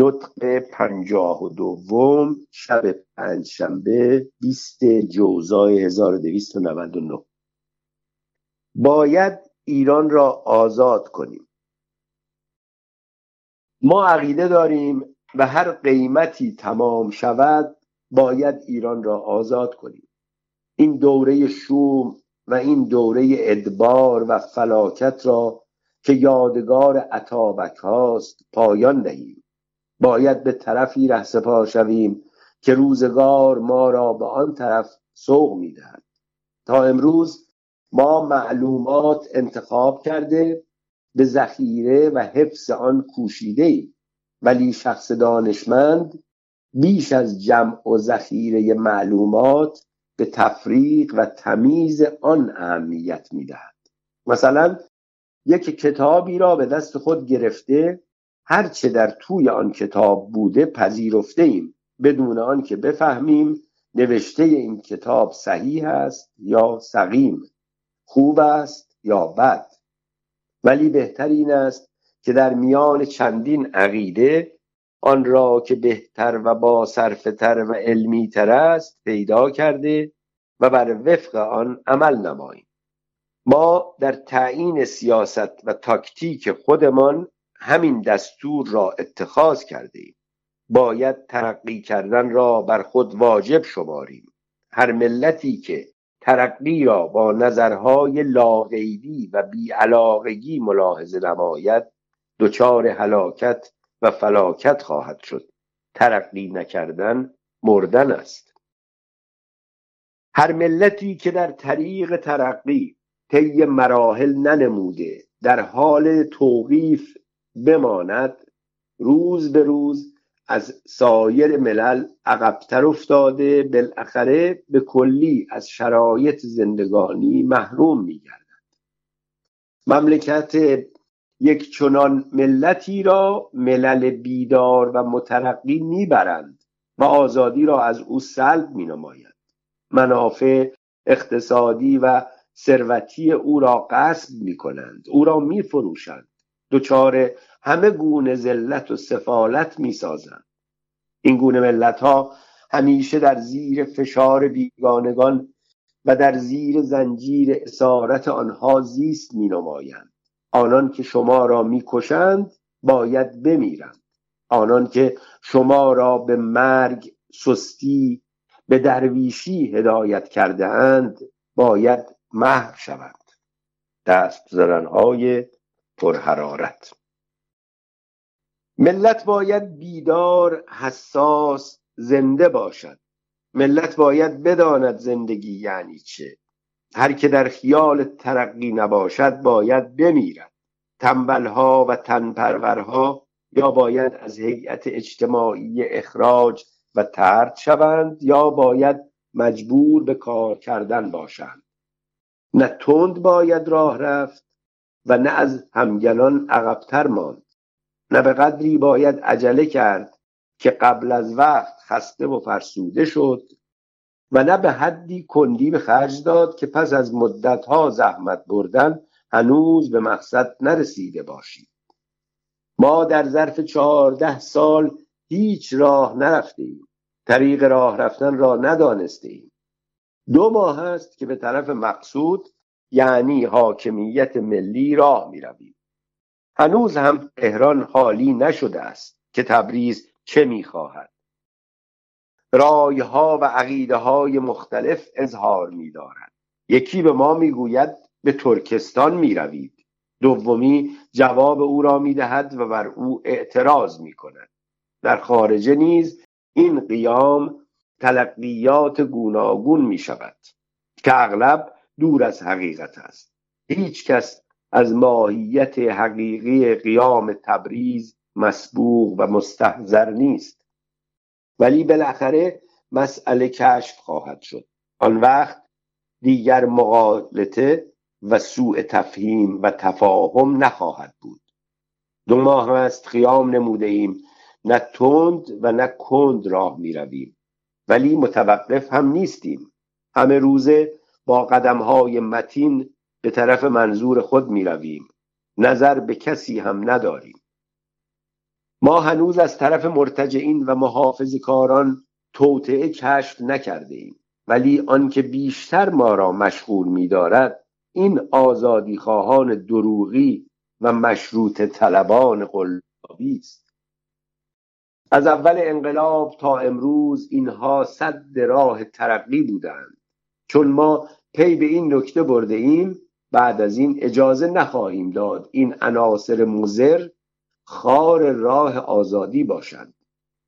نطق پنجاه و دوم شب پنجشنبه بیست جوزای 1299 باید ایران را آزاد کنیم. ما عقیده داریم و هر قیمتی تمام شود باید ایران را آزاد کنیم. این دوره شوم و این دوره ادبار و فلاکت را که یادگار عطابک هاست پایان دهیم. باید به طرفی رهسپار شویم که روزگار ما را به آن طرف سوق می‌دهد. تا امروز ما معلومات انتخاب کرده به ذخیره و حفظ آن کوشیده ایم ولی شخص دانشمند بیش از جمع و ذخیره معلومات به تفریق و تمیز آن اهمیت می‌دهد. مثلا یک کتابی را به دست خود گرفته هرچه در توی آن کتاب بوده پذیرفته ایم بدون آنکه بفهمیم نوشته این کتاب صحیح است یا سقیم خوب است یا بد. ولی بهتر این است که در میان چندین عقیده آن را که بهتر و با صرفتر و علمی تر است پیدا کرده و بر وفق آن عمل نماییم. ما در تعیین سیاست و تاکتیک خودمان همین دستور را اتخاذ کرده ایم باید ترقی کردن را بر خود واجب شماریم. هر ملتی که ترقی را با نظرهای لاغیدی و بیعلاقگی ملاحظه نماید دچار هلاکت و فلاکت خواهد شد. ترقی نکردن مردن است. هر ملتی که در طریق ترقی طی مراحل ننموده در حال توقیف بماند. روز به روز از سایر ملل عقبتر افتاده بالاخره به کلی از شرایط زندگانی محروم میگردد. مملکت یک چنان ملتی را ملل بیدار و مترقی می‌برند و آزادی را از او سلب مینماید. منافع اقتصادی و ثروتی او را قصد می کنند او را می فروشند دچار همه گونه ذلت و سفالت می سازند این گونه ملت ها همیشه در زیر فشار بیگانگان و در زیر زنجیر اسارت آنها زیست می نمایند آنان که شما را می‌کشند باید بمیرند. آنان که شما را به مرگ سستی به درویشی هدایت کرده اند باید محو شوند. دست زدنهای پرحرارت. ملت باید بیدار حساس زنده باشد. ملت باید بداند زندگی یعنی چه. هر که در خیال ترقی نباشد باید بمیرد. تنبلها و تنپرورها یا باید از هیئت اجتماعی اخراج و ترد شوند یا باید مجبور به کار کردن باشند. نه تند باید راه رفت و نه از همگنان عقبتر ماند. نه به قدری باید عجله کرد که قبل از وقت خسته و فرسوده شد و نه به حدی کندی به خرج داد که پس از مدتها زحمت بردن هنوز به مقصد نرسیده باشید. ما در ظرف چهارده سال هیچ راه نرفته ایم طریق راه رفتن را ندانسته ایم دو ماه است که به طرف مقصود یعنی حاکمیت ملی راه می رویم هنوز هم تهران حالی نشده است که تبریز چه می خواهد رایها و عقیده های مختلف اظهار می دارد. یکی به ما می گوید به ترکستان می روید دومی جواب او را می دهد و بر او اعتراض می کند در خارجه نیز این قیام تلقیات گوناگون می شود که اغلب دور از حقیقت است. هیچ کس از ماهیت حقیقی قیام تبریز مسبوق و مستحضر نیست. ولی بالاخره مسئله کشف خواهد شد. آن وقت دیگر مقالطه و سوء تفهیم و تفاهم نخواهد بود. دو ماه است قیام نموده ایم نه تند و نه کند راه می رویم ولی متوقف هم نیستیم. همه روزه با قدم های متین به طرف منظور خود می رویم نظر به کسی هم نداریم. ما هنوز از طرف مرتجعین و محافظ کاران توطعه کشف نکرده ایم ولی آنکه بیشتر ما را مشغول می‌دارد این آزادی خواهان دروغی و مشروط طلبان قلابی است. از اول انقلاب تا امروز اینها صد راه ترقی بودند. چون ما پی به این نکته برده ایم بعد از این اجازه نخواهیم داد این عناصر مزر خار راه آزادی باشند.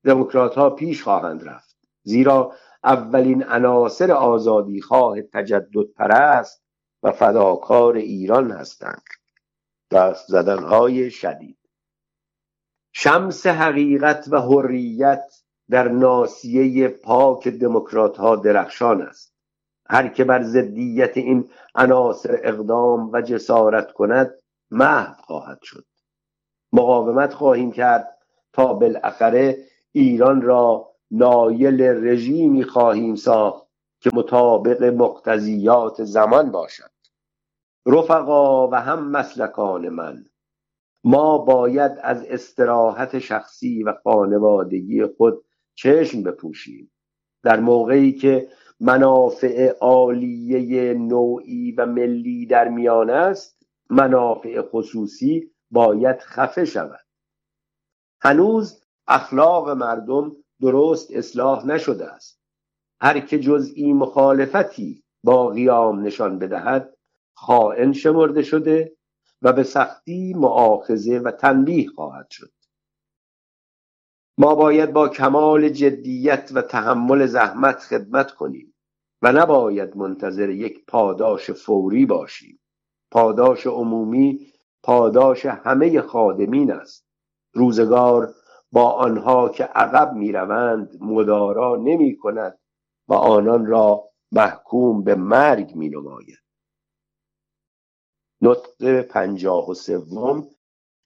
دموکرات ها پیش خواهند رفت زیرا اولین عناصر آزادی خواه تجدد پرست و فداکار ایران هستند. دست زدنهای شدید. شمس حقیقت و حریت در ناسیه پاک دموکرات ها درخشان است. هر که بر ضدیت این عناصر اقدام و جسارت کند محو خواهد شد. مقاومت خواهیم کرد تا بالاخره ایران را نایل رژیمی خواهیم ساخت که مطابق مقتضیات زمان باشد. رفقا و هم مسلکان من ما باید از استراحت شخصی و خانوادگی خود چشم بپوشیم. در موقعی که منافع عالیه نوعی و ملی در میان است منافع خصوصی باید خفه شود. هنوز اخلاق مردم درست اصلاح نشده است. هر که جزئی مخالفتی با قیام نشان بدهد خائن شمرده شده و به سختی معاخذه و تنبیه خواهد شد. ما باید با کمال جدیت و تحمل زحمت خدمت کنیم و نباید منتظر یک پاداش فوری باشیم. پاداش عمومی پاداش همه خادمین است. روزگار با آنها که عقب می‌روند مدارا نمی کند و آنان را محکوم به مرگ می نماید نطق پنجاه و سوم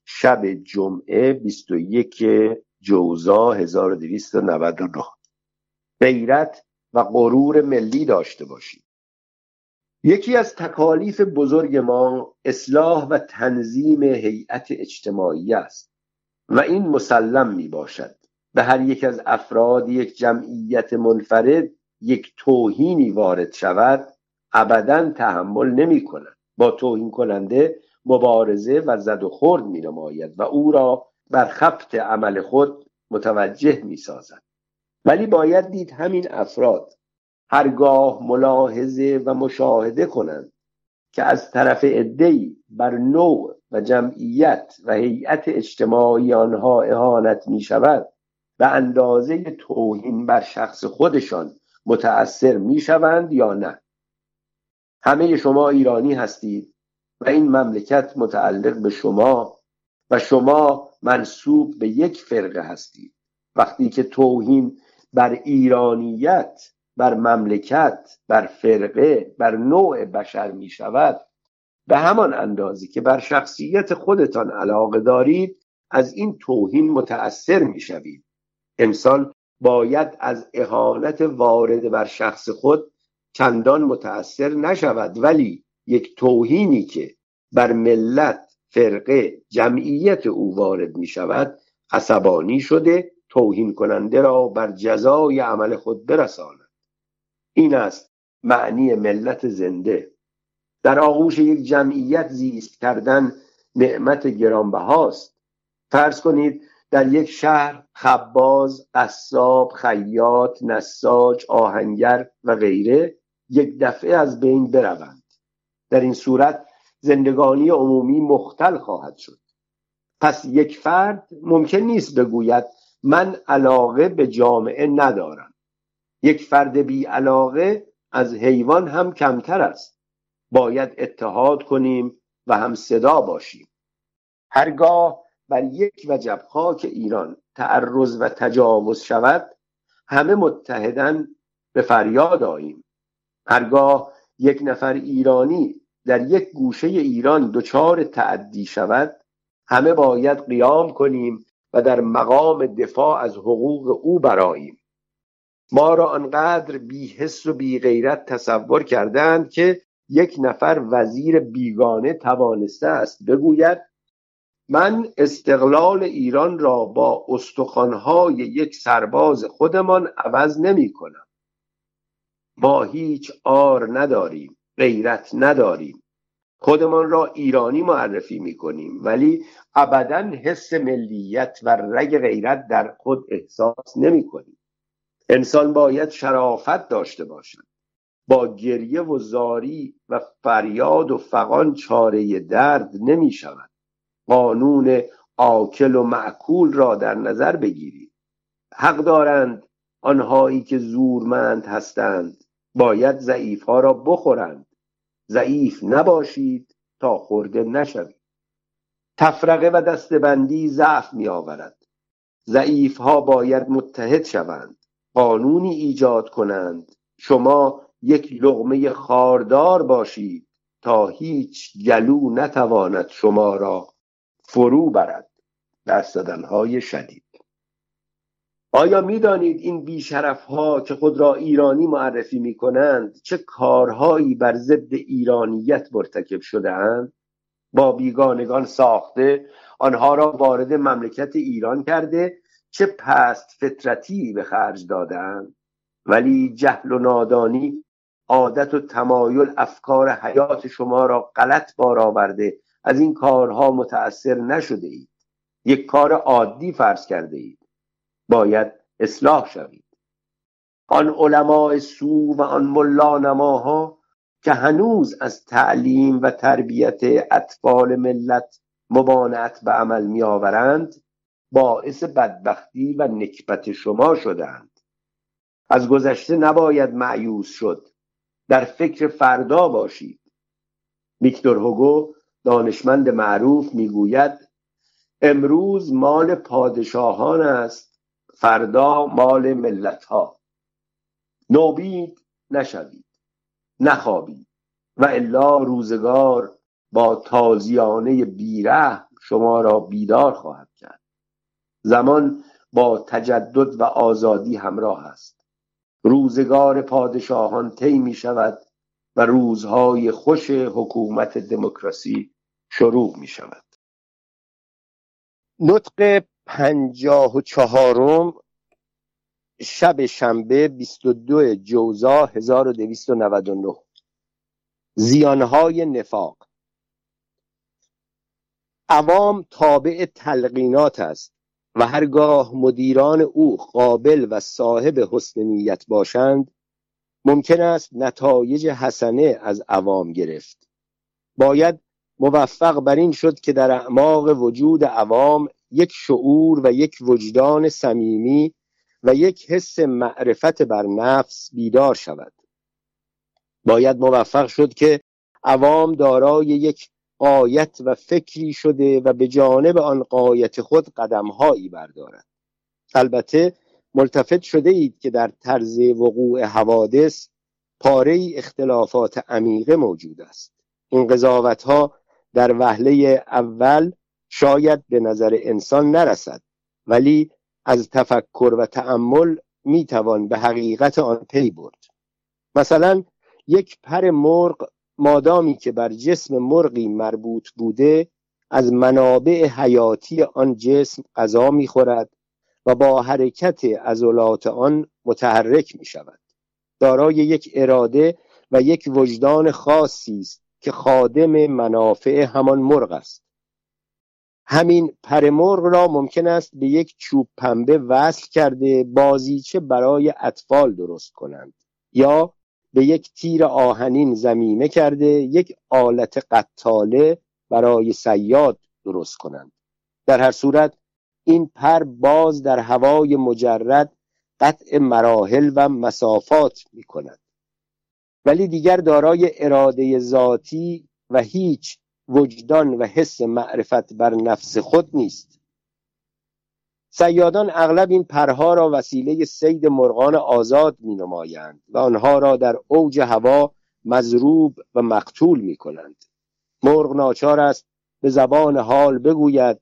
شب جمعه 21 جوزا 1299 غیرت و غرور ملی داشته باشید یکی از تکالیف بزرگ ما اصلاح و تنظیم هیئت اجتماعی است و این مسلم می باشد به هر یک از افراد یک جمعیت منفرد یک توهینی وارد شود ابدا تحمل نمی کند با توهین کننده مبارزه و زد و خورد می نماید و او را بر خفت عمل خود متوجه می ولی باید دید همین افراد هرگاه ملاحظه و مشاهده کنند که از طرف عدهای بر نوع و جمعیت و هیئت اجتماعی آنها اهانت می شود به اندازه توهین بر شخص خودشان متأثر می شوند یا نه. همه شما ایرانی هستید و این مملکت متعلق به شما و شما منصوب به یک فرقه هستید. وقتی که توهین بر ایرانیت بر مملکت بر فرقه بر نوع بشر می شود به همان اندازه که بر شخصیت خودتان علاقه دارید از این توهین متأثر می شوید. انسان باید از اهانت وارد بر شخص خود چندان متأثر نشود ولی یک توهینی که بر ملت فرقه جمعیت او وارد می شود عصبانی شده توهین کننده را بر جزای عمل خود برساند. این است معنی ملت زنده. در آغوش یک جمعیت زیست کردن نعمت گرانبهاست. فرض کنید در یک شهر خباز قصاب خیاط نساج آهنگر و غیره یک دفعه از بین بروند. در این صورت زندگانی عمومی مختل خواهد شد. پس یک فرد ممکن نیست بگوید من علاقه به جامعه ندارم. یک فرد بی علاقه از حیوان هم کمتر است. باید اتحاد کنیم و هم صدا باشیم. هرگاه بر یک وجب خاک ایران تعرض و تجاوز شود همه متحدن به فریاد آییم. هرگاه یک نفر ایرانی در یک گوشه ایران دچار تعدی شود همه باید قیام کنیم و در مقام دفاع از حقوق او براییم ما را آنقدر بیحس و بیغیرت تصور کردند که یک نفر وزیر بیگانه توانسته است بگوید من استقلال ایران را با استخوانهای یک سرباز خودمان عوض نمی کنم. ما هیچ آر نداریم. غیرت نداریم. خودمان را ایرانی معرفی می کنیم ولی ابدا حس ملیت و رگ غیرت در خود احساس نمی کنیم انسان باید شرافت داشته باشد. با گریه و زاری و فریاد و فقان چاره درد نمی شود قانون آکل و معکول را در نظر بگیرید حق دارند آنهایی که زورمند هستند باید ضعیف ها را بخورند. ضعیف نباشید تا خورده نشوید. تفرقه و دستبندی ضعف می آورد ضعیف ها باید متحد شوند قانونی ایجاد کنند. شما یک لغمه خاردار باشید تا هیچ گلو نتواند شما را فرو برد. در های شدید. آیا می‌دانید این بیشرف ها که خود را ایرانی معرفی می کنند چه کارهایی بر ضد ایرانیت مرتکب شده اند؟ با بیگانگان ساخته آنها را وارد مملکت ایران کرده چه پست فطرتی به خرج دادند ولی جهل و نادانی عادت و تمایل افکار حیات شما را غلط بار آورده از این کارها متأثر نشده اید. یک کار عادی فرض کرده اید. باید اصلاح شوید. آن علماء سو و آن ملا نماها که هنوز از تعلیم و تربیت اطفال ملت مبانعت به عمل می آورند باعث بدبختی و نکبت شما شدند از گذشته نباید معیوس شد. در فکر فردا باشید. ویکتور هوگو دانشمند معروف می‌گوید امروز مال پادشاهان است فردا مال ملت ها نوبید نشوید نخوابید و الا روزگار با تازیانه بیره شما را بیدار خواهد کرد. زمان با تجدد و آزادی همراه است. روزگار پادشاهان طی می شود و روزهای خوش حکومت دموکراسی شروع می شود. نطق پنجاه و چهارم شب شنبه 22 جوزا 1299 زیانهای نفاق. عوام تابع تلقینات است و هرگاه مدیران او قابل و صاحب حسن نیت باشند ممکن است نتایج حسنه از عوام گرفت. باید موفق بر این شد که در اعماق وجود عوام یک شعور و یک وجدان صمیمی و یک حس معرفت بر نفس بیدار شود. باید موفق شد که عوام دارای یک قایت و فکری شده و به جانب آن قایت خود قدمهایی بردارد. البته ملتفت شده اید که در طرز وقوع حوادث پاره اختلافات عمیقه موجود است. این قضاوت ها در وهله اول شاید به نظر انسان نرسد ولی از تفکر و تأمل می‌توان به حقیقت آن پی برد. مثلا یک پر مرغ مادامی که بر جسم مرغی مربوط بوده از منابع حیاتی آن جسم غذا می‌خورد و با حرکت عضلات آن متحرک می شود دارای یک اراده و یک وجدان خاصی است که خادم منافع همان مرغ است. همین پرمرغ را ممکن است به یک چوب پنبه وصل کرده بازیچه برای اطفال درست کنند. یا به یک تیر آهنین زمینه کرده یک آلت قطاله برای سیاد درست کنند. در هر صورت این پر باز در هوای مجرد قطع مراحل و مسافات می کند ولی دیگر دارای اراده ذاتی و هیچ وجدان و حس معرفت بر نفس خود نیست. سیادان اغلب این پرها را وسیله سید مرغان آزاد می نمایند و آنها را در اوج هوا مضروب و مقتول می کنند مرغ ناچار است به زبان حال بگوید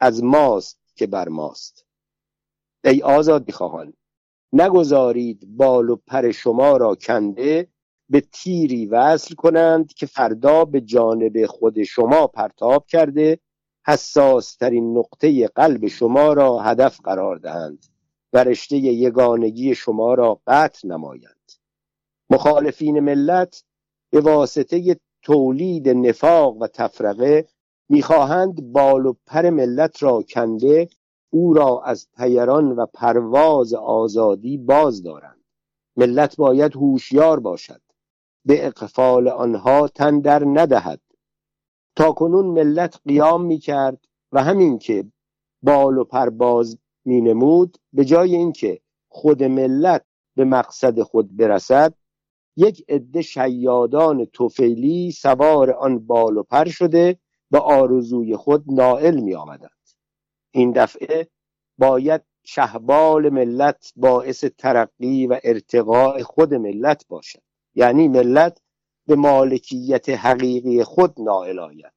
از ماست که بر ماست. ای آزاد خواهان نگذارید بال و پر شما را کنده به تیری وصل کنند که فردا به جانب خود شما پرتاب کرده حساس ترین نقطه قلب شما را هدف قرار دهند و رشته یگانگی شما را قطع نمایند. مخالفین ملت به واسطه تولید نفاق و تفرقه می‌خواهند بال و پر ملت را کنده او را از پیران و پرواز آزادی باز دارند. ملت باید هوشیار باشد. به اقفال آنها تن در ندهد. تا کنون ملت قیام می کرد و همین که بال و پرباز می نمود به جای اینکه خود ملت به مقصد خود برسد یک عده شیادان توفیلی سوار آن بال و پر شده به آرزوی خود نائل می آمدند این دفعه باید شهبال ملت باعث ترقی و ارتقاء خود ملت باشد. یعنی ملت به مالکیت حقیقی خود نائل آید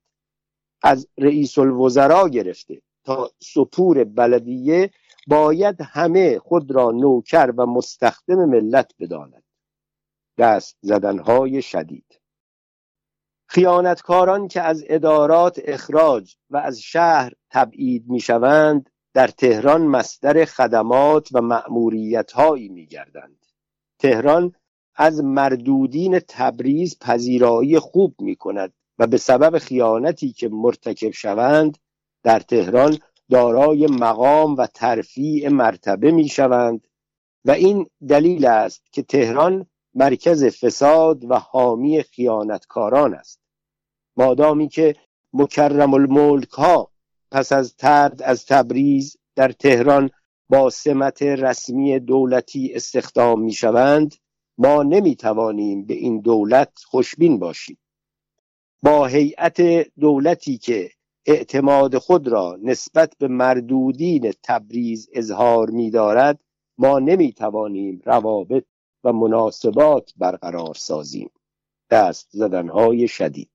از رئیس الوزراء گرفته تا سپور بلدیه باید همه خود را نوکر و مستخدم ملت بداند. دست زدنهای شدید. خیانتکاران که از ادارات اخراج و از شهر تبعید می‌شوند در تهران مصدر خدمات و مأموریت هایی می گردند. تهران از مردودین تبریز پذیرایی خوب می کند و به سبب خیانتی که مرتکب شوند در تهران دارای مقام و ترفیع مرتبه می شوند و این دلیل است که تهران مرکز فساد و حامی خیانتکاران است. مادامی که مکرم الملک ها پس از ترد از تبریز در تهران با سمت رسمی دولتی استخدام می شوند ما نمی توانیم به این دولت خوشبین باشیم. با هیئت دولتی که اعتماد خود را نسبت به مردودین تبریز اظهار می دارد ما نمی توانیم روابط و مناسبات برقرار سازیم. دست زدنهای شدید.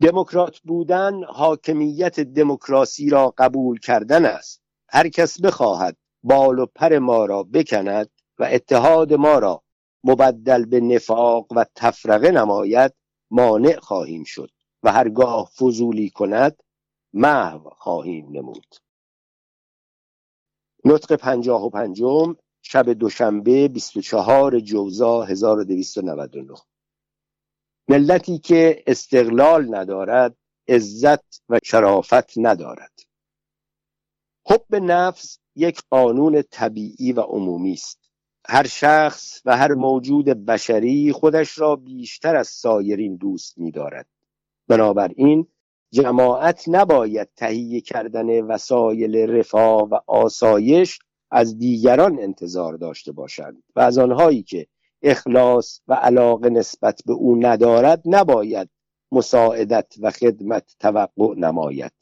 دموکرات بودن حاکمیت دموکراسی را قبول کردن است. هر کس بخواهد بال و پر ما را بکند و اتحاد ما را مبدل به نفاق و تفرقه نماید مانع خواهیم شد و هرگاه فضولی کند محو خواهیم نمود. نطق پنجاه و پنجم شب دوشنبه 24 جوزا 1299 ملتی که استقلال ندارد عزت و شرافت ندارد. حب نفس یک قانون طبیعی و عمومی است. هر شخص و هر موجود بشری خودش را بیشتر از سایرین دوست می‌دارد. بنابراین جماعت نباید تهیه کردن وسایل رفاه و آسایش از دیگران انتظار داشته باشند و از آنهایی که اخلاص و علاقه نسبت به او ندارد نباید مساعدت و خدمت توقع نماید.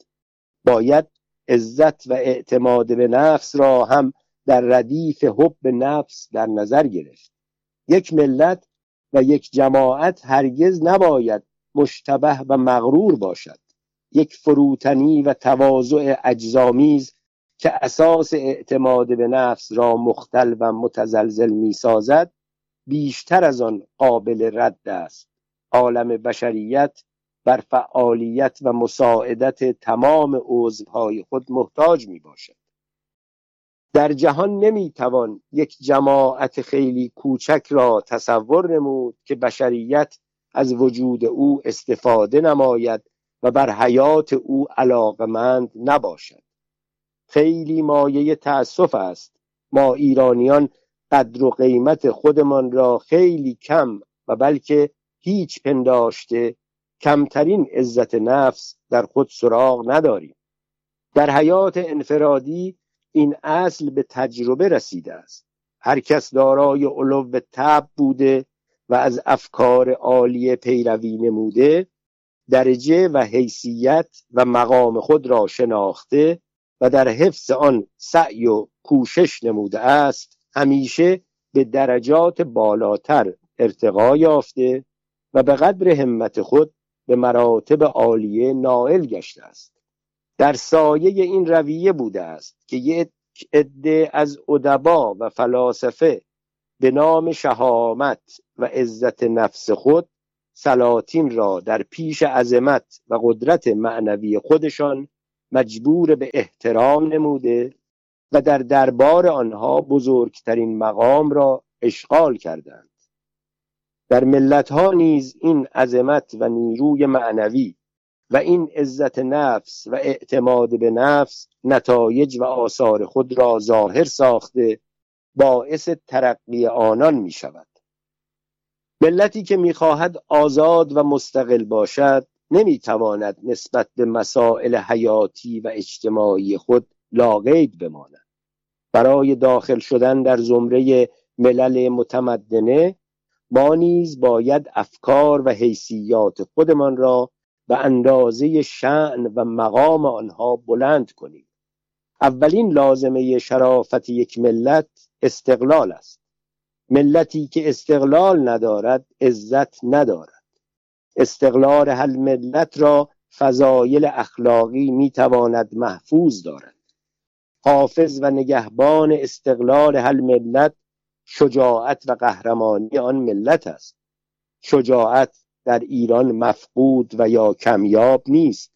باید عزت و اعتماد به نفس را هم در ردیف حب نفس در نظر گرفت. یک ملت و یک جماعت هرگز نباید مشتبه و مغرور باشد. یک فروتنی و تواضع اجزامیز که اساس اعتماد به نفس را مختل و متزلزل می سازد بیشتر از آن قابل رد است. عالم بشریت بر فعالیت و مساعدت تمام عضوهای خود محتاج می باشد در جهان نمی توان یک جماعت خیلی کوچک را تصور نمود که بشریت از وجود او استفاده نماید و بر حیات او علاقمند نباشد. خیلی مایه تأسف است. ما ایرانیان قدر و قیمت خودمان را خیلی کم و بلکه هیچ پنداشته کمترین عزت نفس در خود سراغ نداریم. در حیات انفرادی این اصل به تجربه رسیده است. هر کس دارای علو تب بوده و از افکار عالی پیروی نموده درجه و حیثیت و مقام خود را شناخته و در حفظ آن سعی و کوشش نموده است همیشه به درجات بالاتر ارتقا یافته و به قدر همت خود به مراتب عالیه نائل گشته است. در سایه این رویه بوده است که یک عده از ادبا و فلاسفه به نام شهامت و عزت نفس خود سلاطین را در پیش عظمت و قدرت معنوی خودشان مجبور به احترام نموده و در دربار آنها بزرگترین مقام را اشغال کردند. در ملت ها نیز این عظمت و نیروی معنوی و این عزت نفس و اعتماد به نفس نتایج و آثار خود را ظاهر ساخته باعث ترقی آنان می شود ملتی که می‌خواهد آزاد و مستقل باشد نمی‌تواند نسبت به مسائل حیاتی و اجتماعی خود لاقید بماند. برای داخل شدن در زمره ملل متمدنه ما نیز باید افکار و حیثیات خودمان را به اندازه شعن و مقام آنها بلند کنیم اولین لازمه شرافت یک ملت استقلال است. ملتی که استقلال ندارد عزت ندارد. استقلال هل ملت را فضایل اخلاقی می‌تواند محفوظ دارد. حافظ و نگهبان استقلال هل ملت شجاعت و قهرمانی آن ملت است. شجاعت در ایران مفقود و یا کمیاب نیست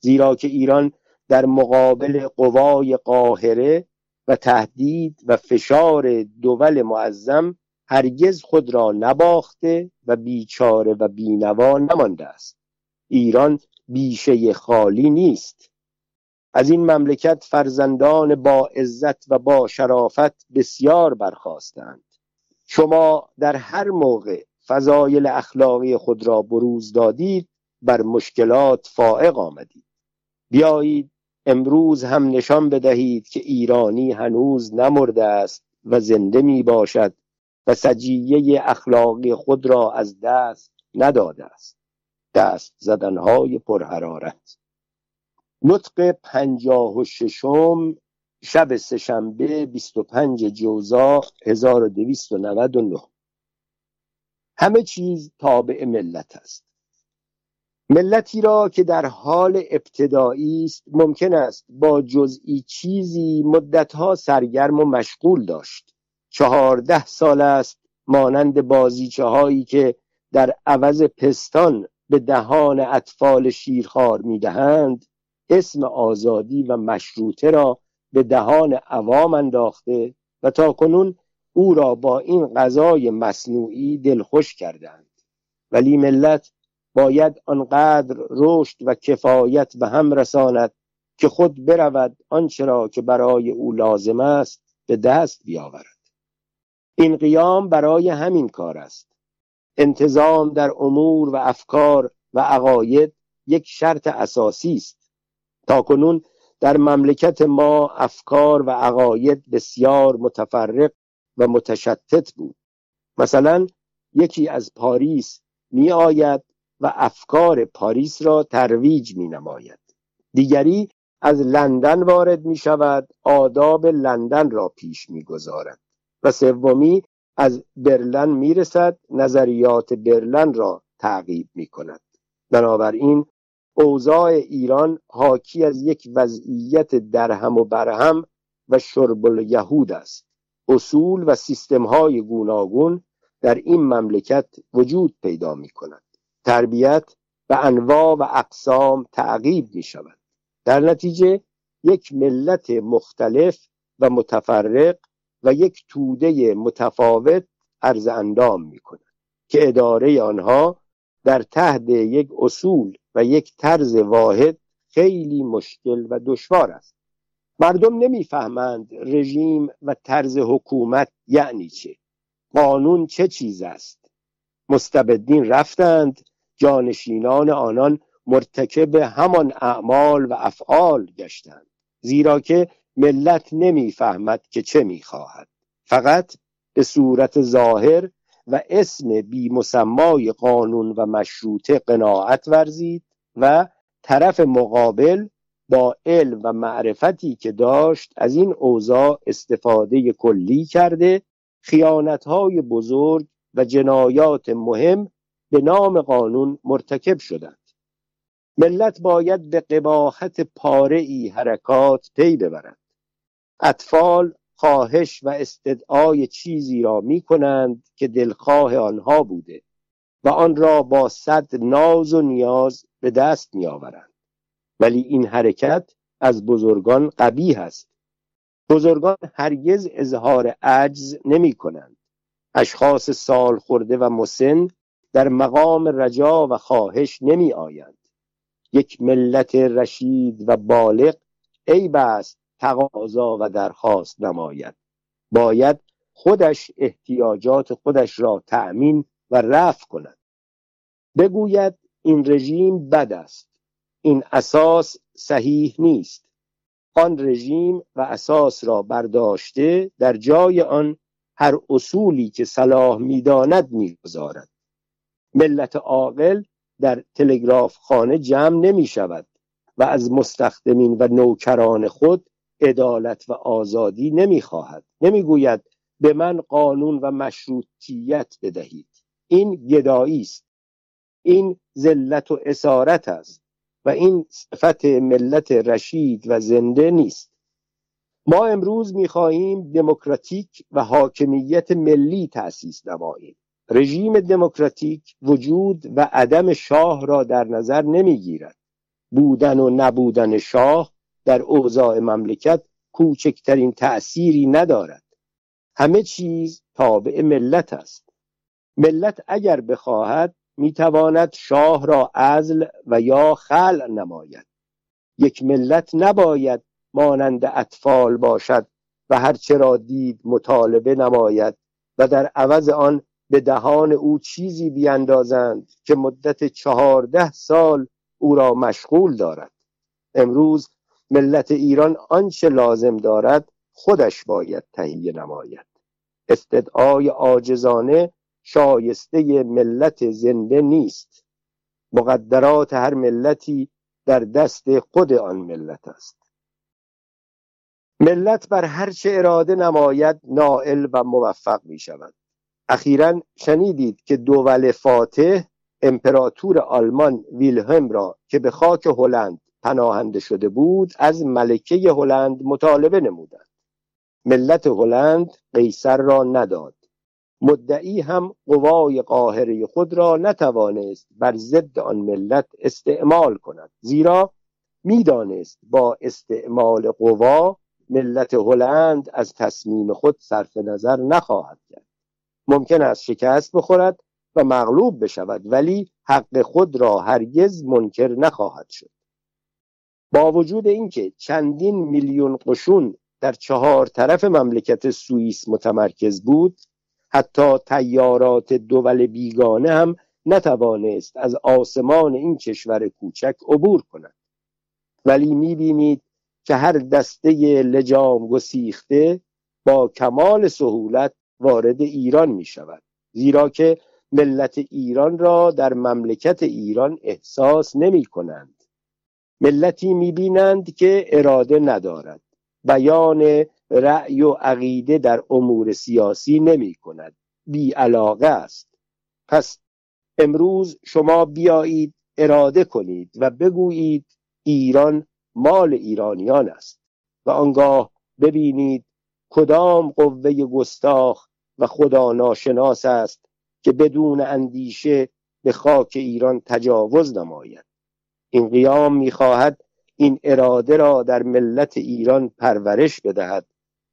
زیرا که ایران در مقابل قوای قاهره و تهدید و فشار دول معظم هرگز خود را نباخته و بیچاره و بینوا نمانده است. ایران بیشه خالی نیست. از این مملکت فرزندان با عزت و با شرافت بسیار برخواستند شما در هر موقع فضایل اخلاقی خود را بروز دادید بر مشکلات فائق آمدید. بیایید امروز هم نشان بدهید که ایرانی هنوز نمرده است و زنده می باشد و سجیه اخلاقی خود را از دست نداده است. دست زدنهای پرحرارت. نطق پنجاه و ششم شب سهشنبه 25 جوزا 1299 همه چیز تابع ملت است. ملتی را که در حال ابتدایی است ممکن است با جزئی چیزی مدتها سرگرم و مشغول داشت. چهارده سال است مانند بازیچه هایی که در عوض پستان به دهان اطفال شیرخوار می‌دهند اسم آزادی و مشروطه را به دهان عوام انداخته و تا کنون او را با این غذای مصنوعی دلخوش کردند. ولی ملت باید آنقدر رشد و کفایت به هم رساند که خود برود آنچه را که برای او لازم است به دست بیاورد. این قیام برای همین کار است. انتظام در امور و افکار و عقاید یک شرط اساسی است. تا کنون در مملکت ما افکار و عقاید بسیار متفرق و متشتت بود. مثلا یکی از پاریس می آید و افکار پاریس را ترویج می نماید دیگری از لندن وارد می شود آداب لندن را پیش می گذارد و سومی از برلن می رسد نظریات برلن را تعقیب می کند بنابراین اوضاع ایران حاکی از یک وضعیت درهم و برهم و شرب یهود است. اصول و سیستم های گوناگون در این مملکت وجود پیدا می کند تربیت به انواع و اقسام تعقیب می شود در نتیجه یک ملت مختلف و متفرق و یک توده متفاوت عرض اندام می کند که اداره آنها در تحت یک اصول و یک طرز واحد خیلی مشکل و دشوار است. مردم نمی‌فهمند رژیم و طرز حکومت یعنی چه. قانون چه چیز است؟ مستبدین رفتند جانشینان آنان مرتکب همان اعمال و افعال گشتند زیرا که ملت نمی‌فهمد که چه می‌خواهد. فقط به صورت ظاهر و اسم بی مسمای قانون و مشروطه قناعت ورزید و طرف مقابل با علم و معرفتی که داشت از این اوضاع استفاده کلی کرده خیانتهای بزرگ و جنایات مهم به نام قانون مرتکب شدند. ملت باید به قباحت پاره ای حرکات پی ببرند اطفال خواهش و استدعای چیزی را می کنند که دلخواه آنها بوده و آن را با صد ناز و نیاز به دست می آورند ولی این حرکت از بزرگان قبیه است. بزرگان هرگز اظهار عجز نمی کنند. اشخاص سال خورده و مسن در مقام رجا و خواهش نمی آیند. یک ملت رشید و بالغ عیب است تقاضا و درخواست نماید. باید خودش احتیاجات خودش را تأمین و رفع کند. بگوید این رژیم بد است. این اساس صحیح نیست. آن رژیم و اساس را برداشته در جای آن هر اصولی که صلاح می‌داند می‌گذارد. ملت عاقل در تلگراف خانه جمع نمی شود و از مستخدمین و نوکران خود عدالت و آزادی نمی خواهد نمی گوید به من قانون و مشروطیت بدهید. این گدایی است. این ذلت و اسارت است. و این صفت ملت رشید و زنده نیست. ما امروز می‌خواهیم دموکراتیک و حاکمیت ملی تأسیس نماییم. رژیم دموکراتیک وجود و عدم شاه را در نظر نمی‌گیرد. بودن و نبودن شاه در اوضاع مملکت کوچکترین تأثیری ندارد. همه چیز تابع ملت است. ملت اگر بخواهد می‌تواند شاه را ازل و یا خلع نماید. یک ملت نباید مانند اطفال باشد و هرچه را دید مطالبه نماید و در عوض آن به دهان او چیزی بیاندازند که مدت چهارده سال او را مشغول دارد. امروز ملت ایران آنچه لازم دارد خودش باید تهیه نماید. استدعای عاجزانه شایسته ملت زنده نیست. مقدرات هر ملتی در دست خود آن ملت است. ملت بر هر چه اراده نماید نائل و موفق می شود اخیرا شنیدید که دول فاتح امپراتور آلمان ویلهلم را که به خاک هلند پناهنده شده بود از ملکه هلند مطالبه نمودند. ملت هلند قیصر را نداد. مدعی هم قوای قاهره خود را نتوانست بر ضد آن ملت استعمال کند. زیرا می‌دانست با استعمال قوا ملت هلند از تصمیم خود صرف نظر نخواهد کرد. ممکن است شکست بخورد و مغلوب بشود ولی حق خود را هرگز منکر نخواهد شد. با وجود اینکه چندین میلیون قشون در چهار طرف مملکت سوئیس متمرکز بود حتی تیارات دول بیگانه هم نتوانست از آسمان این کشور کوچک عبور کند. ولی می‌بینید که هر دسته لجام گسیخته با کمال سهولت وارد ایران می شود زیرا که ملت ایران را در مملکت ایران احساس نمی کنند ملتی می بینند که اراده ندارد. بیان رأی و عقیده در امور سیاسی نمی کند بی علاقه است. پس امروز شما بیایید اراده کنید و بگویید ایران مال ایرانیان است و آنگاه ببینید کدام قوه گستاخ و خدا ناشناس است که بدون اندیشه به خاک ایران تجاوز نماید. این قیام می‌خواهد این اراده را در ملت ایران پرورش بدهد.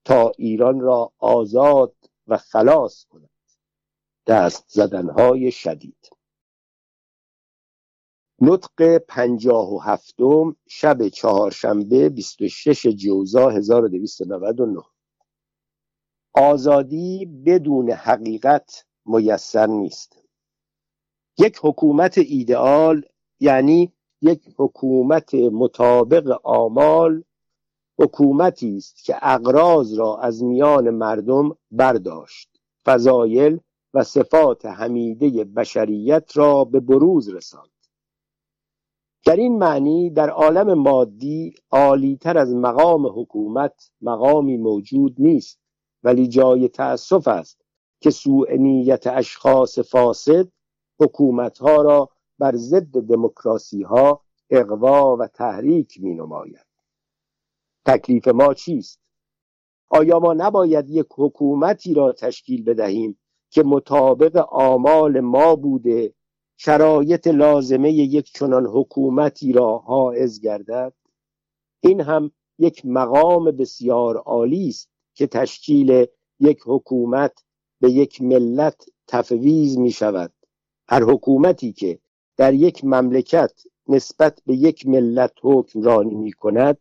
تا ایران را آزاد و خلاص کند. دست زدنهای شدید. نطق پنجاه و هفتم شب چهارشنبه 26 جوزا 1299 آزادی بدون حقیقت میسر نیست. یک حکومت ایدئال یعنی یک حکومت مطابق آمال حکومتی است که اقراض را از میان مردم برداشت فضایل و صفات حمیده بشریت را به بروز رساند. در این معنی در عالم مادی عالیتر از مقام حکومت مقامی موجود نیست ولی جای تأسف است که سوء نیت اشخاص فاسد حکومتها را بر ضد دموکراسی ها اقوا و تحریک می نماید تکلیف ما چیست؟ آیا ما نباید یک حکومتی را تشکیل بدهیم که مطابق آمال ما بوده شرایط لازمه یک چنان حکومتی را حائز گردد؟ این هم یک مقام بسیار عالی است که تشکیل یک حکومت به یک ملت تفویض می شود. هر حکومتی که در یک مملکت نسبت به یک ملت حکمرانی می کند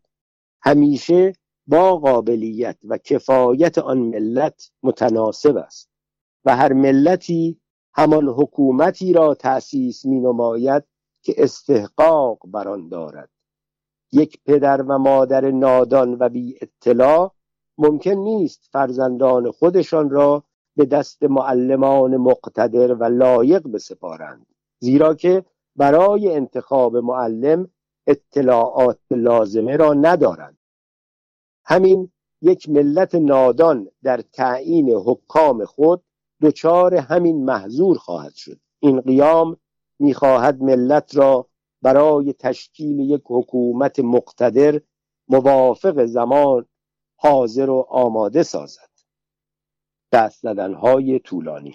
همیشه با قابلیت و کفایت آن ملت متناسب است و هر ملتی همان حکومتی را تأسیس می نماید که استحقاق بر آن دارد. یک پدر و مادر نادان و بی اطلاع ممکن نیست فرزندان خودشان را به دست معلمان مقتدر و لایق بسپارند زیرا که برای انتخاب معلم اطلاعات لازمه را ندارند. همین یک ملت نادان در تعیین حکام خود دچار همین محضور خواهد شد. این قیام می‌خواهد ملت را برای تشکیل یک حکومت مقتدر موافق زمان حاضر و آماده سازد. دست زدنهای طولانی.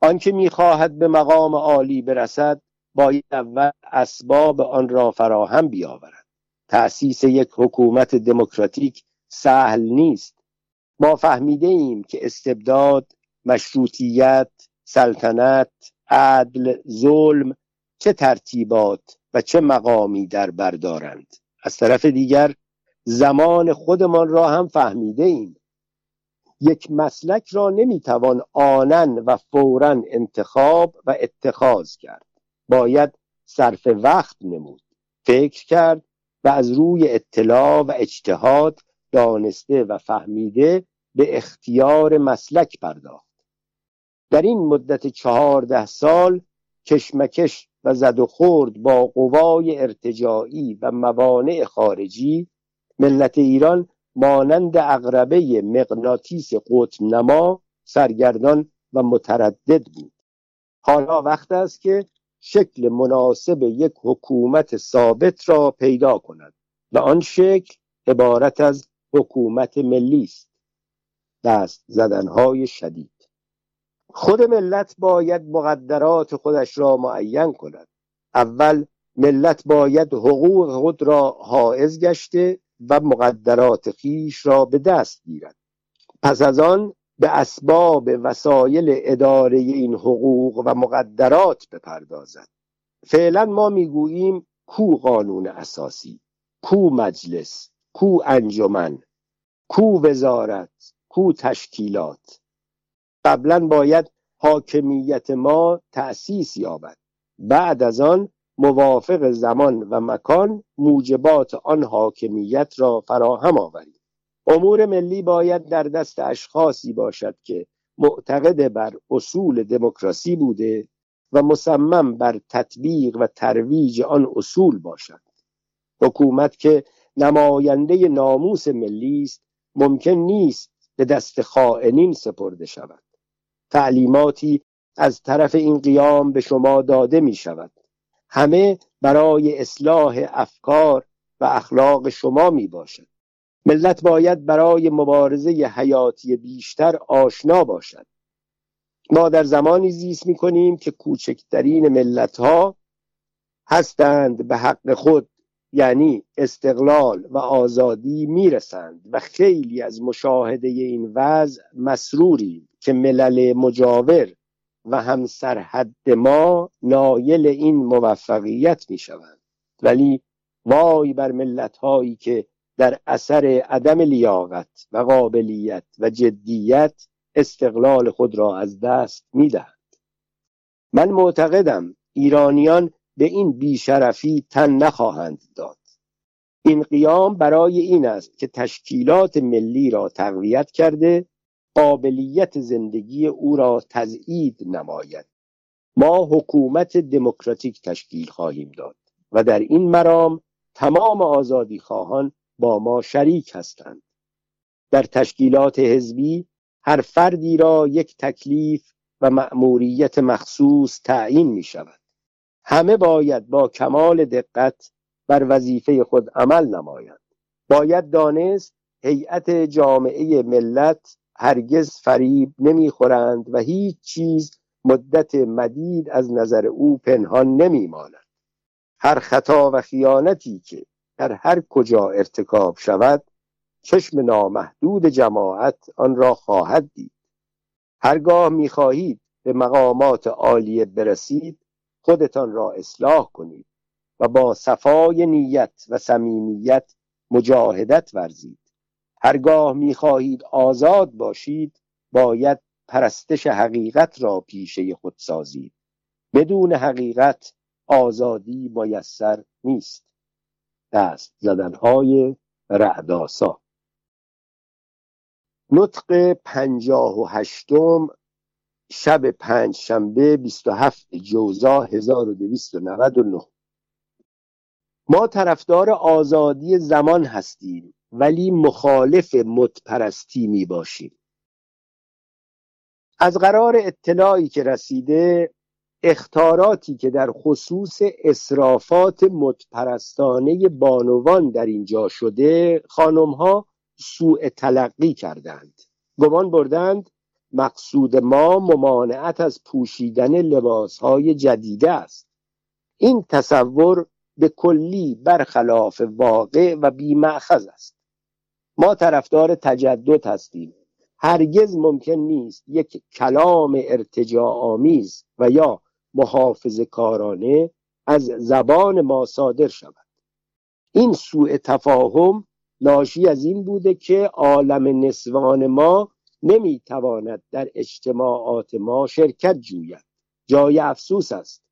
آنکه می‌خواهد به مقام عالی برسد باید اول اسباب آن را فراهم بیاورد. تأسیس یک حکومت دموکراتیک سهل نیست. ما فهمیده ایم که استبداد مشروطیت سلطنت عدل ظلم چه ترتیبات و چه مقامی در بردارند از طرف دیگر زمان خودمان را هم فهمیده ایم یک مسلک را نمی‌توان آنن و فورا انتخاب و اتخاذ کرد. باید صرف وقت نمود. فکر کرد و از روی اطلاع و اجتهاد دانسته و فهمیده به اختیار مسلک پرداخت. در این مدت چهارده سال کشمکش و زد و خورد با قوای ارتجاعی و موانع خارجی ملت ایران مانند اقربه مغناطیس قطب نما سرگردان و متردد بود. حالا وقت است که شکل مناسب یک حکومت ثابت را پیدا کند و آن شکل عبارت از حکومت ملی است. دست زدنهای شدید. خود ملت باید مقدرات خودش را معین کند. اول ملت باید حقوق خود را حائز گشته و مقدرات خیش را به دست گیرد. پس از آن به اسباب وسایل اداره این حقوق و مقدرات بپردازد. فعلا ما می‌گوییم کو قانون اساسی کو مجلس کو انجمن کو وزارت کو تشکیلات. قبلا باید حاکمیت ما تأسیس یابد. بعد از آن موافق زمان و مکان موجبات آن حاکمیت را فراهم آوریم. امور ملی باید در دست اشخاصی باشد که معتقد بر اصول دموکراسی بوده و مصمم بر تطبیق و ترویج آن اصول باشد. حکومت که نماینده ناموس ملی است ممکن نیست به دست خائنین سپرده شود. تعلیماتی از طرف این قیام به شما داده می شود. همه برای اصلاح افکار و اخلاق شما می باشد. ملت باید برای مبارزه حیاتی بیشتر آشنا باشد. ما در زمانی زیست می کنیم که کوچکترین ملت ها هستند به حق خود یعنی استقلال و آزادی می‌رسند و خیلی از مشاهده این وضع مسروریم که ملل مجاور و هم سرحد ما نایل این موفقیت می شوند ولی وای بر ملت هایی که در اثر عدم لیاقت و قابلیت و جدیت استقلال خود را از دست می دهند. من معتقدم ایرانیان به این بیشرفی تن نخواهند داد این قیام برای این است که تشکیلات ملی را تقویت کرده قابلیت زندگی او را تزیید نماید ما حکومت دموکراتیک تشکیل خواهیم داد و در این مرام تمام آزادی خواهان با ما شریک هستند. در تشکیلات حزبی هر فردی را یک تکلیف و مأموریت مخصوص تعیین می شود همه باید با کمال دقت بر وظیفه خود عمل نمایند. باید دانست هیئت جامعه ملت هرگز فریب نمی‌خورند و هیچ چیز مدت مدید از نظر او پنهان نمیماند. هر خطا و خیانتی که در هر کجا ارتکاب شود چشم نامحدود جماعت آن را خواهد دید. هرگاه می‌خواهید به مقامات عالیه برسید خودتان را اصلاح کنید و با صفای نیت و صمیمیت مجاهدت ورزید. هرگاه می‌خواهید آزاد باشید باید پرستش حقیقت را پیشه خود سازید. بدون حقیقت آزادی میسر نیست. دست زدنهای رعداسا. نطق پنجاه و هشتم شب پنج شنبه 27 جوزا 1299 ما طرفدار آزادی زمان هستیم ولی مخالف متپرستی می باشیم از قرار اطلاعی که رسیده اختاراتی که در خصوص اصرافات متپرستانه بانوان در اینجا شده خانمها سوء تلقی کردند. گمان بردند مقصود ما ممانعت از پوشیدن لباسهای جدیده است. این تصور به کلی برخلاف واقع و بیمعخذ است. ما طرفدار تجدد هستیم. هرگز ممکن نیست یک کلام ارتجاع آمیز و یا محافظ کارانه از زبان ما صادر شود. این سوء تفاهم ناشی از این بوده که عالم نسوان ما نمی‌تواند در اجتماعات ما شرکت جوید. جای افسوس است.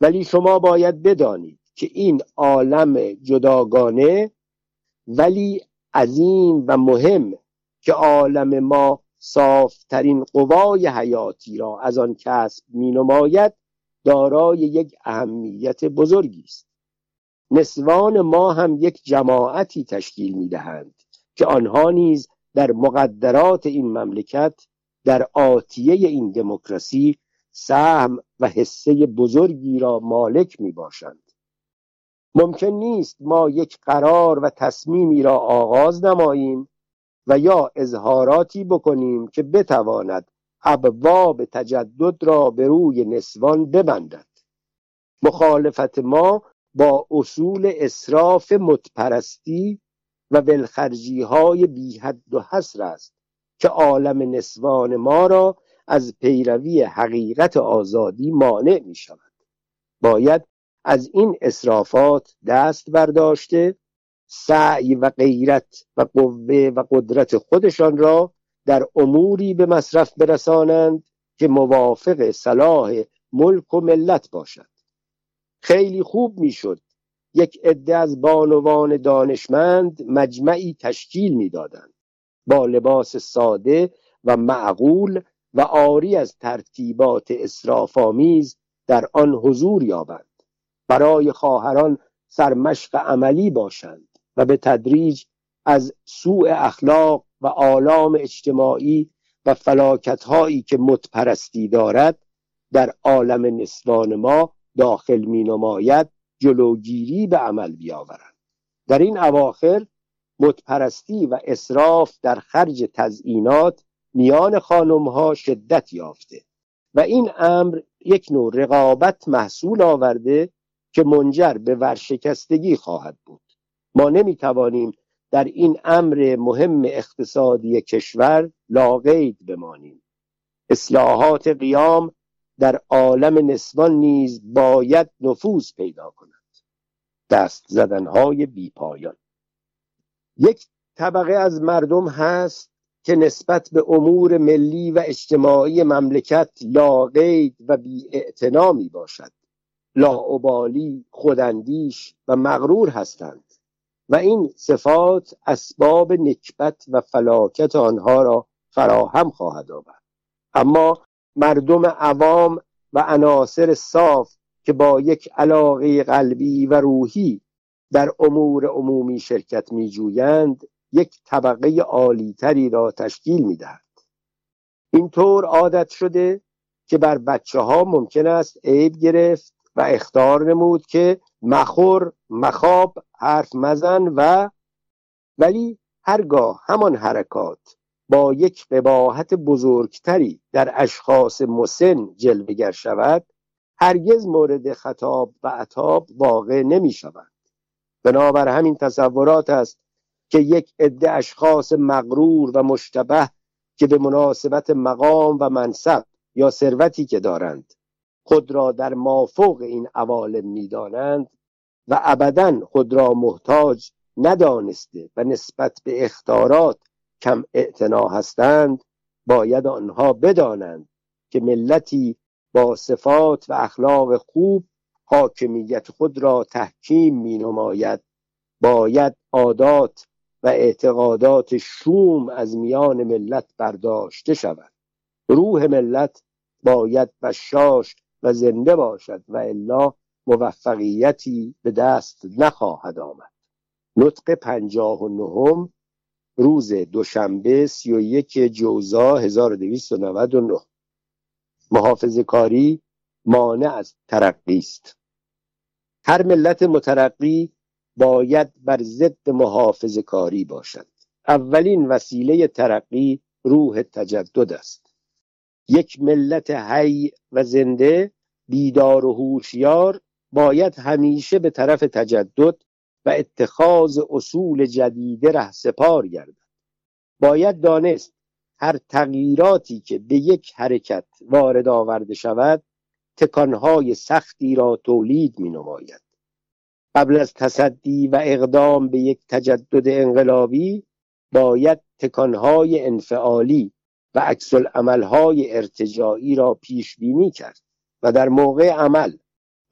ولی شما باید بدانید که این عالم جداگانه ولی عظیم و مهم که عالم ما صافترین قوای حیاتی را از آن کسب می نماید دارای یک اهمیت بزرگی است. نسوان ما هم یک جماعتی تشکیل می دهند که آنها نیز در مقدرات این مملکت در آتیه این دموکراسی سهم و حصه بزرگی را مالک می باشند ممکن نیست ما یک قرار و تصمیمی را آغاز نماییم و یا اظهاراتی بکنیم که بتواند ابواب تجدد را به روی نسوان ببندد. مخالفت ما با اصول اصراف متپرستی و بلخرجی های بی حد و حصر است که عالم نسوان ما را از پیروی حقیقت آزادی مانع می شود باید از این اصرافات دست برداشته سعی و غیرت و قوه و قدرت خودشان را در اموری به مصرف برسانند که موافق صلاح ملک و ملت باشد. خیلی خوب می‌شد یک عده از بانوان دانشمند مجمعی تشکیل می‌دادند با لباس ساده و معقول و آری از ترتیبات اسرافآمیز در آن حضور یابند. برای خواهران سرمشق عملی باشند. و به تدریج از سوء اخلاق و آلام اجتماعی و فلاکت هایی که متپرستی دارد در عالم نسوان ما داخل می نماید جلوگیری به عمل بیاورند. در این اواخر متپرستی و اصراف در خرج تزئینات میان خانم ها شدت یافته و این امر یک نوع رقابت محصول آورده که منجر به ورشکستگی خواهد بود. ما نمی‌توانیم در این امر مهم اقتصادی کشور لاقید بمانیم. اصلاحات قیام در عالم نسوان نیز باید نفوذ پیدا کند. دست زدنهای بیپایان. یک طبقه از مردم هست که نسبت به امور ملی و اجتماعی مملکت لاقید و بی می باشد. لاعبالی خوداندیش و مغرور هستند. و این صفات اسباب نکبت و فلاکت آنها را فراهم خواهد آورد. اما مردم عوام و عناصر صاف که با یک علاقه قلبی و روحی در امور عمومی شرکت می جویند یک طبقه عالیتری را تشکیل می دهند اینطور عادت شده که بر بچه ها ممکن است عیب گرفت و اختار نمود که مخور مخاب حرف مزن و ولی هرگاه همان حرکات با یک قباحت بزرگتری در اشخاص مسن جلوگر شود هرگز مورد خطاب و عطاب واقع نمی شود. بنابر همین تصورات است که یک عده اشخاص مغرور و مشتبه که به مناسبت مقام و منصب یا ثروتی که دارند خود را در مافوق این عوالم می‌دانند و ابدا خود را محتاج ندانسته و نسبت به اختارات کم اعتنا هستند باید آنها بدانند که ملتی با صفات و اخلاق خوب حاکمیت خود را تحکیم می نماید باید عادات و اعتقادات شوم از میان ملت برداشته شود. روح ملت باید بشاش و زنده باشد و الا موفقیتی به دست نخواهد آمد. نطق پنجاه و نهم روز دوشنبه سی و یک جوزا 1299 محافظ کاری مانع از ترقی است. هر ملت مترقی باید بر ضد محافظ کاری باشد. اولین وسیله ترقی روح تجدد است. یک ملت حی و زنده بیدار و هوشیار باید همیشه به طرف تجدد و اتخاذ اصول جدیده ره سپار گردد. باید دانست هر تغییراتی که به یک حرکت وارد آورده شود تکانهای سختی را تولید می نماید قبل از تصدی و اقدام به یک تجدد انقلابی باید تکانهای انفعالی و عکس عملهای ارتجاعی را پیش بینی کرد و در موقع عمل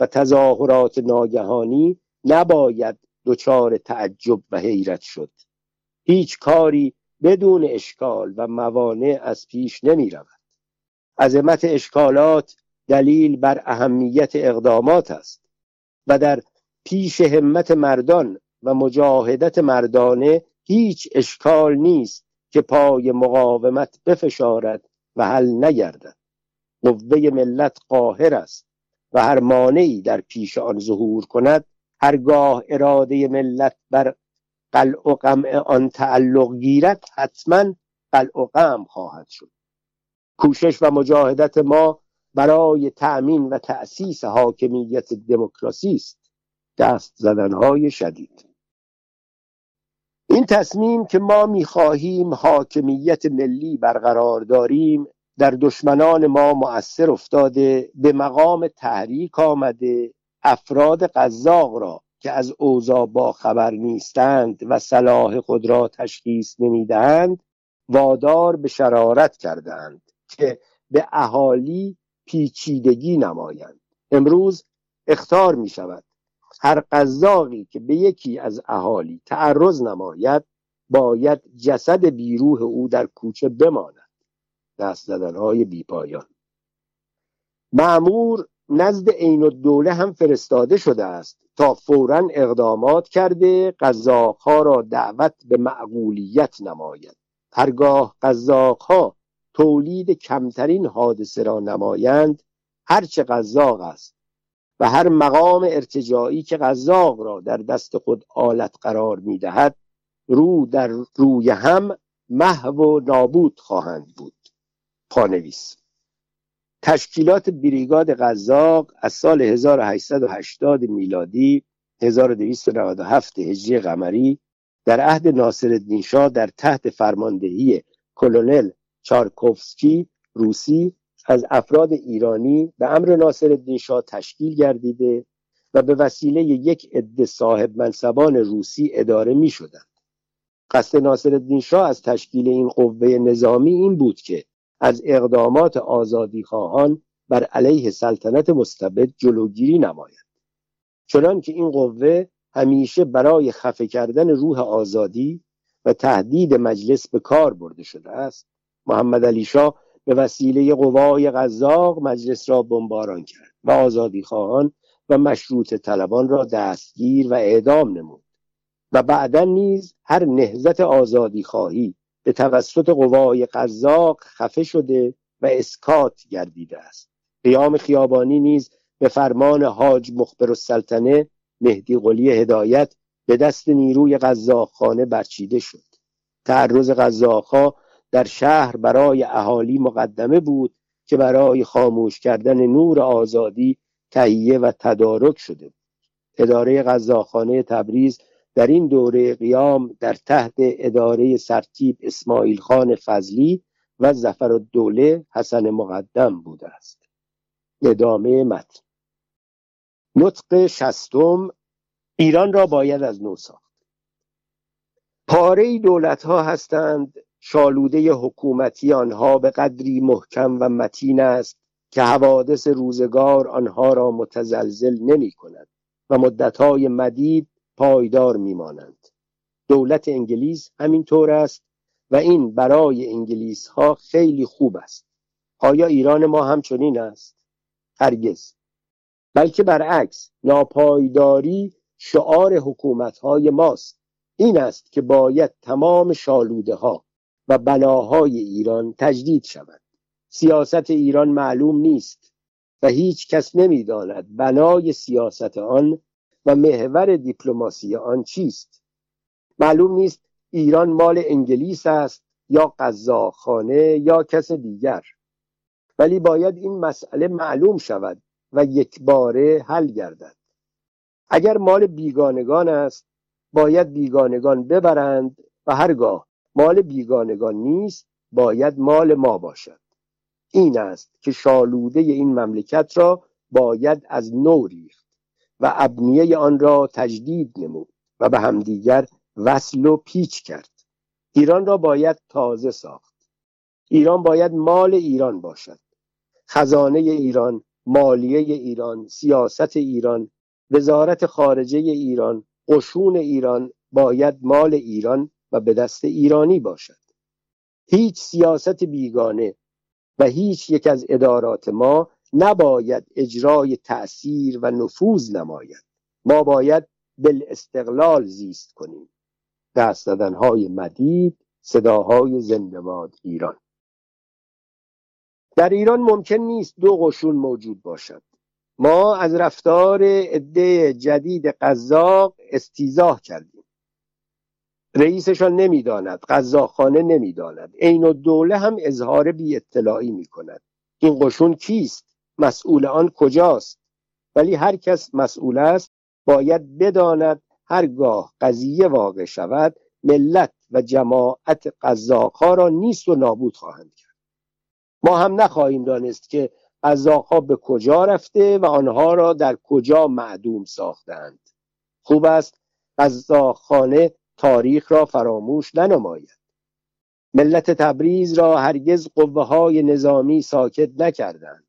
و تظاهرات ناگهانی نباید دچار تعجب و حیرت شد. هیچ کاری بدون اشکال و موانع از پیش نمی رود عظمت اشکالات دلیل بر اهمیت اقدامات است و در پیش همت مردان و مجاهدت مردانه هیچ اشکال نیست که پای مقاومت بفشارد و حل نگردد. قوه ملت قاهر است و هر مانعی در پیش آن ظهور کند هرگاه اراده ملت بر قلع و قمع آن تعلق گیرد حتما قلع و قمع خواهد شد. کوشش و مجاهدت ما برای تأمین و تأسیس حاکمیت دموکراسی است. دست زدنهای شدید. این تصمیم که ما می‌خواهیم حاکمیت ملی برقرار داریم در دشمنان ما مؤثر افتاده به مقام تحریک آمده افراد قذاق را که از اوضاع با خبر نیستند و صلاح خود را تشخیص نمی‌دهند وادار به شرارت کردند که به اهالی پیچیدگی نمایند. امروز اختار می شود هر قذاقی که به یکی از اهالی تعرض نماید باید جسد بیروح او در کوچه بماند. دست زدنهای بیپایان. معمور نزد عین الدوله هم فرستاده شده است تا فورا اقدامات کرده قزاقها را دعوت به معقولیت نماید. هرگاه قزاقها تولید کمترین حادثه را نمایند هرچه قزاق است و هر مقام ارتجاعی که قزاق را در دست خود آلت قرار می‌دهد رو در روی هم محو و نابود خواهند بود. پانویس تشکیلات بریگاد قزاق از سال 1880 میلادی 1297 هجری قمری در عهد ناصرالدین شاه در تحت فرماندهی کلونل چارکوفسکی روسی از افراد ایرانی به امر ناصرالدین شاه تشکیل گردیده و به وسیله یک عده صاحب منصبان روسی اداره می شدند. قصد ناصرالدین شاه از تشکیل این قوه نظامی این بود که از اقدامات آزادی خواهان بر علیه سلطنت مستبد جلوگیری نماید چنان که این قوه همیشه برای خفه کردن روح آزادی و تهدید مجلس به کار برده شده است محمد علی شاه به وسیله قوای قزاق مجلس را بمباران کرد و آزادی خواهان و مشروط طلبان را دستگیر و اعدام نمود. و بعدا نیز هر نهزت آزادی خواهی به توسط قوای قزاق خفه شده و اسکات گردیده است. قیام خیابانی نیز به فرمان حاج مخبر السلطنه مهدی قلی هدایت به دست نیروی خانه برچیده شد. تعرض قزاقها در شهر برای اهالی مقدمه بود که برای خاموش کردن نور آزادی تهیه و تدارک شده اداره غذاخانه تبریز در این دوره قیام در تحت اداره سرتیب اسماعیل خان فضلی و زفر الدوله حسن مقدم بوده است. ادامه متن. نطق شستم ایران را باید از نو ساخت. پاره دولت ها هستند شالوده حکومتی آنها به قدری محکم و متین است که حوادث روزگار آنها را متزلزل نمی کند و مدتهای مدید پایدار میمانند دولت انگلیس همینطور است و این برای انگلیس ها خیلی خوب است. آیا ایران ما همچنین است؟ هرگز. بلکه برعکس ناپایداری شعار حکومت های ماست. این است که باید تمام شالوده ها و بلاهای ایران تجدید شود. سیاست ایران معلوم نیست و هیچ کس نمی‌داند بنای سیاست آن و محور دیپلماسی آن چیست. معلوم نیست ایران مال انگلیس است یا قزاقخانه یا کس دیگر. ولی باید این مسئله معلوم شود و یک باره حل گردد. اگر مال بیگانگان است باید بیگانگان ببرند و هرگاه مال بیگانگان نیست باید مال ما باشد. این است که شالوده این مملکت را باید از نو ریخت و ابنیه آن را تجدید نمود و به همدیگر وصل و پیچ کرد. ایران را باید تازه ساخت. ایران باید مال ایران باشد. خزانه ایران مالیه ایران سیاست ایران وزارت خارجه ایران قشون ایران باید مال ایران و به دست ایرانی باشد. هیچ سیاست بیگانه و هیچ یک از ادارات ما نباید اجرای تأثیر و نفوذ نماید. ما باید بالاستقلال زیست کنیم. دست های مدید صداهای زندباد ایران. در ایران ممکن نیست دو قشون موجود باشد. ما از رفتار عده جدید قزاق استیزاه کردیم. رئیسشان نمی‌داند قزاقخانه نمی‌داند. عین الدوله هم اظهار بی اطلاعی می کند این قشون کیست؟ مسئول آن کجاست؟ ولی هر کس مسئول است باید بداند هرگاه قضیه واقع شود ملت و جماعت قزاقها را نیست و نابود خواهند کرد. ما هم نخواهیم دانست که قزاقها به کجا رفته و آنها را در کجا معدوم ساختند خوب است قزاقخانه تاریخ را فراموش ننماید. ملت تبریز را هرگز قوه های نظامی ساکت نکردند.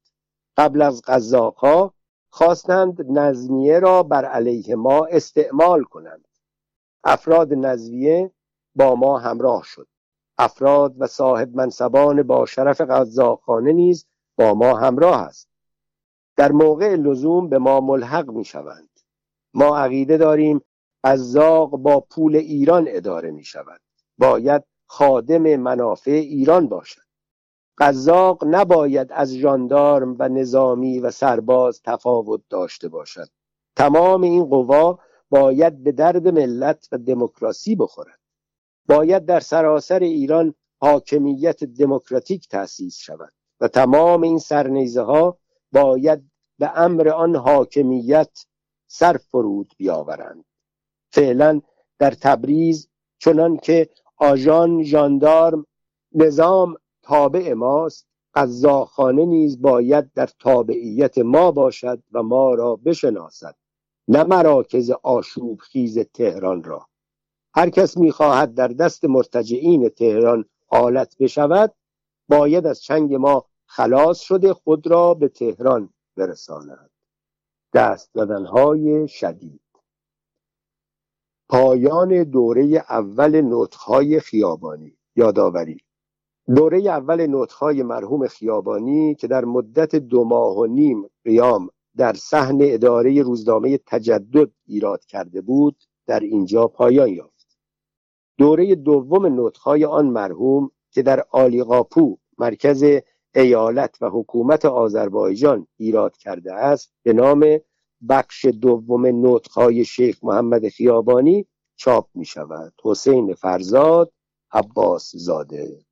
قبل از قزاقها خواستند نظمیه را بر علیه ما استعمال کنند. افراد نظمیه با ما همراه شد. افراد و صاحب منصبان با شرف قزاقخانه نیز با ما همراه است. در موقع لزوم به ما ملحق می شوند ما عقیده داریم قزاق با پول ایران اداره می شود باید خادم منافع ایران باشد. قزاق نباید از ژاندارم و نظامی و سرباز تفاوت داشته باشد. تمام این قوا باید به درد ملت و دموکراسی بخورد. باید در سراسر ایران حاکمیت دموکراتیک تأسیس شود و تمام این سرنیزه ها باید به امر آن حاکمیت سر فرود بیاورند. فعلا در تبریز چنان که آژان ژاندارم نظام تابع ماست. قزاخانه نیز باید در تابعیت ما باشد و ما را بشناسد نه مراکز آشوب خیز تهران را. هر کس می‌خواهد در دست مرتجعین تهران حالت بشود باید از چنگ ما خلاص شده خود را به تهران برساند. دست زدنهای شدید. پایان دوره اول نطخهای خیابانی. یادآوری. دوره اول نطخهای مرحوم خیابانی که در مدت دو ماه و نیم قیام در صحن اداره روزنامه تجدد ایراد کرده بود در اینجا پایان یافت. دوره دوم نطخهای آن مرحوم که در آلیقاپو مرکز ایالت و حکومت آذربایجان ایراد کرده است به نام بخش دوم نطخهای شیخ محمد خیابانی چاپ می شود حسین فرزاد عباس زاده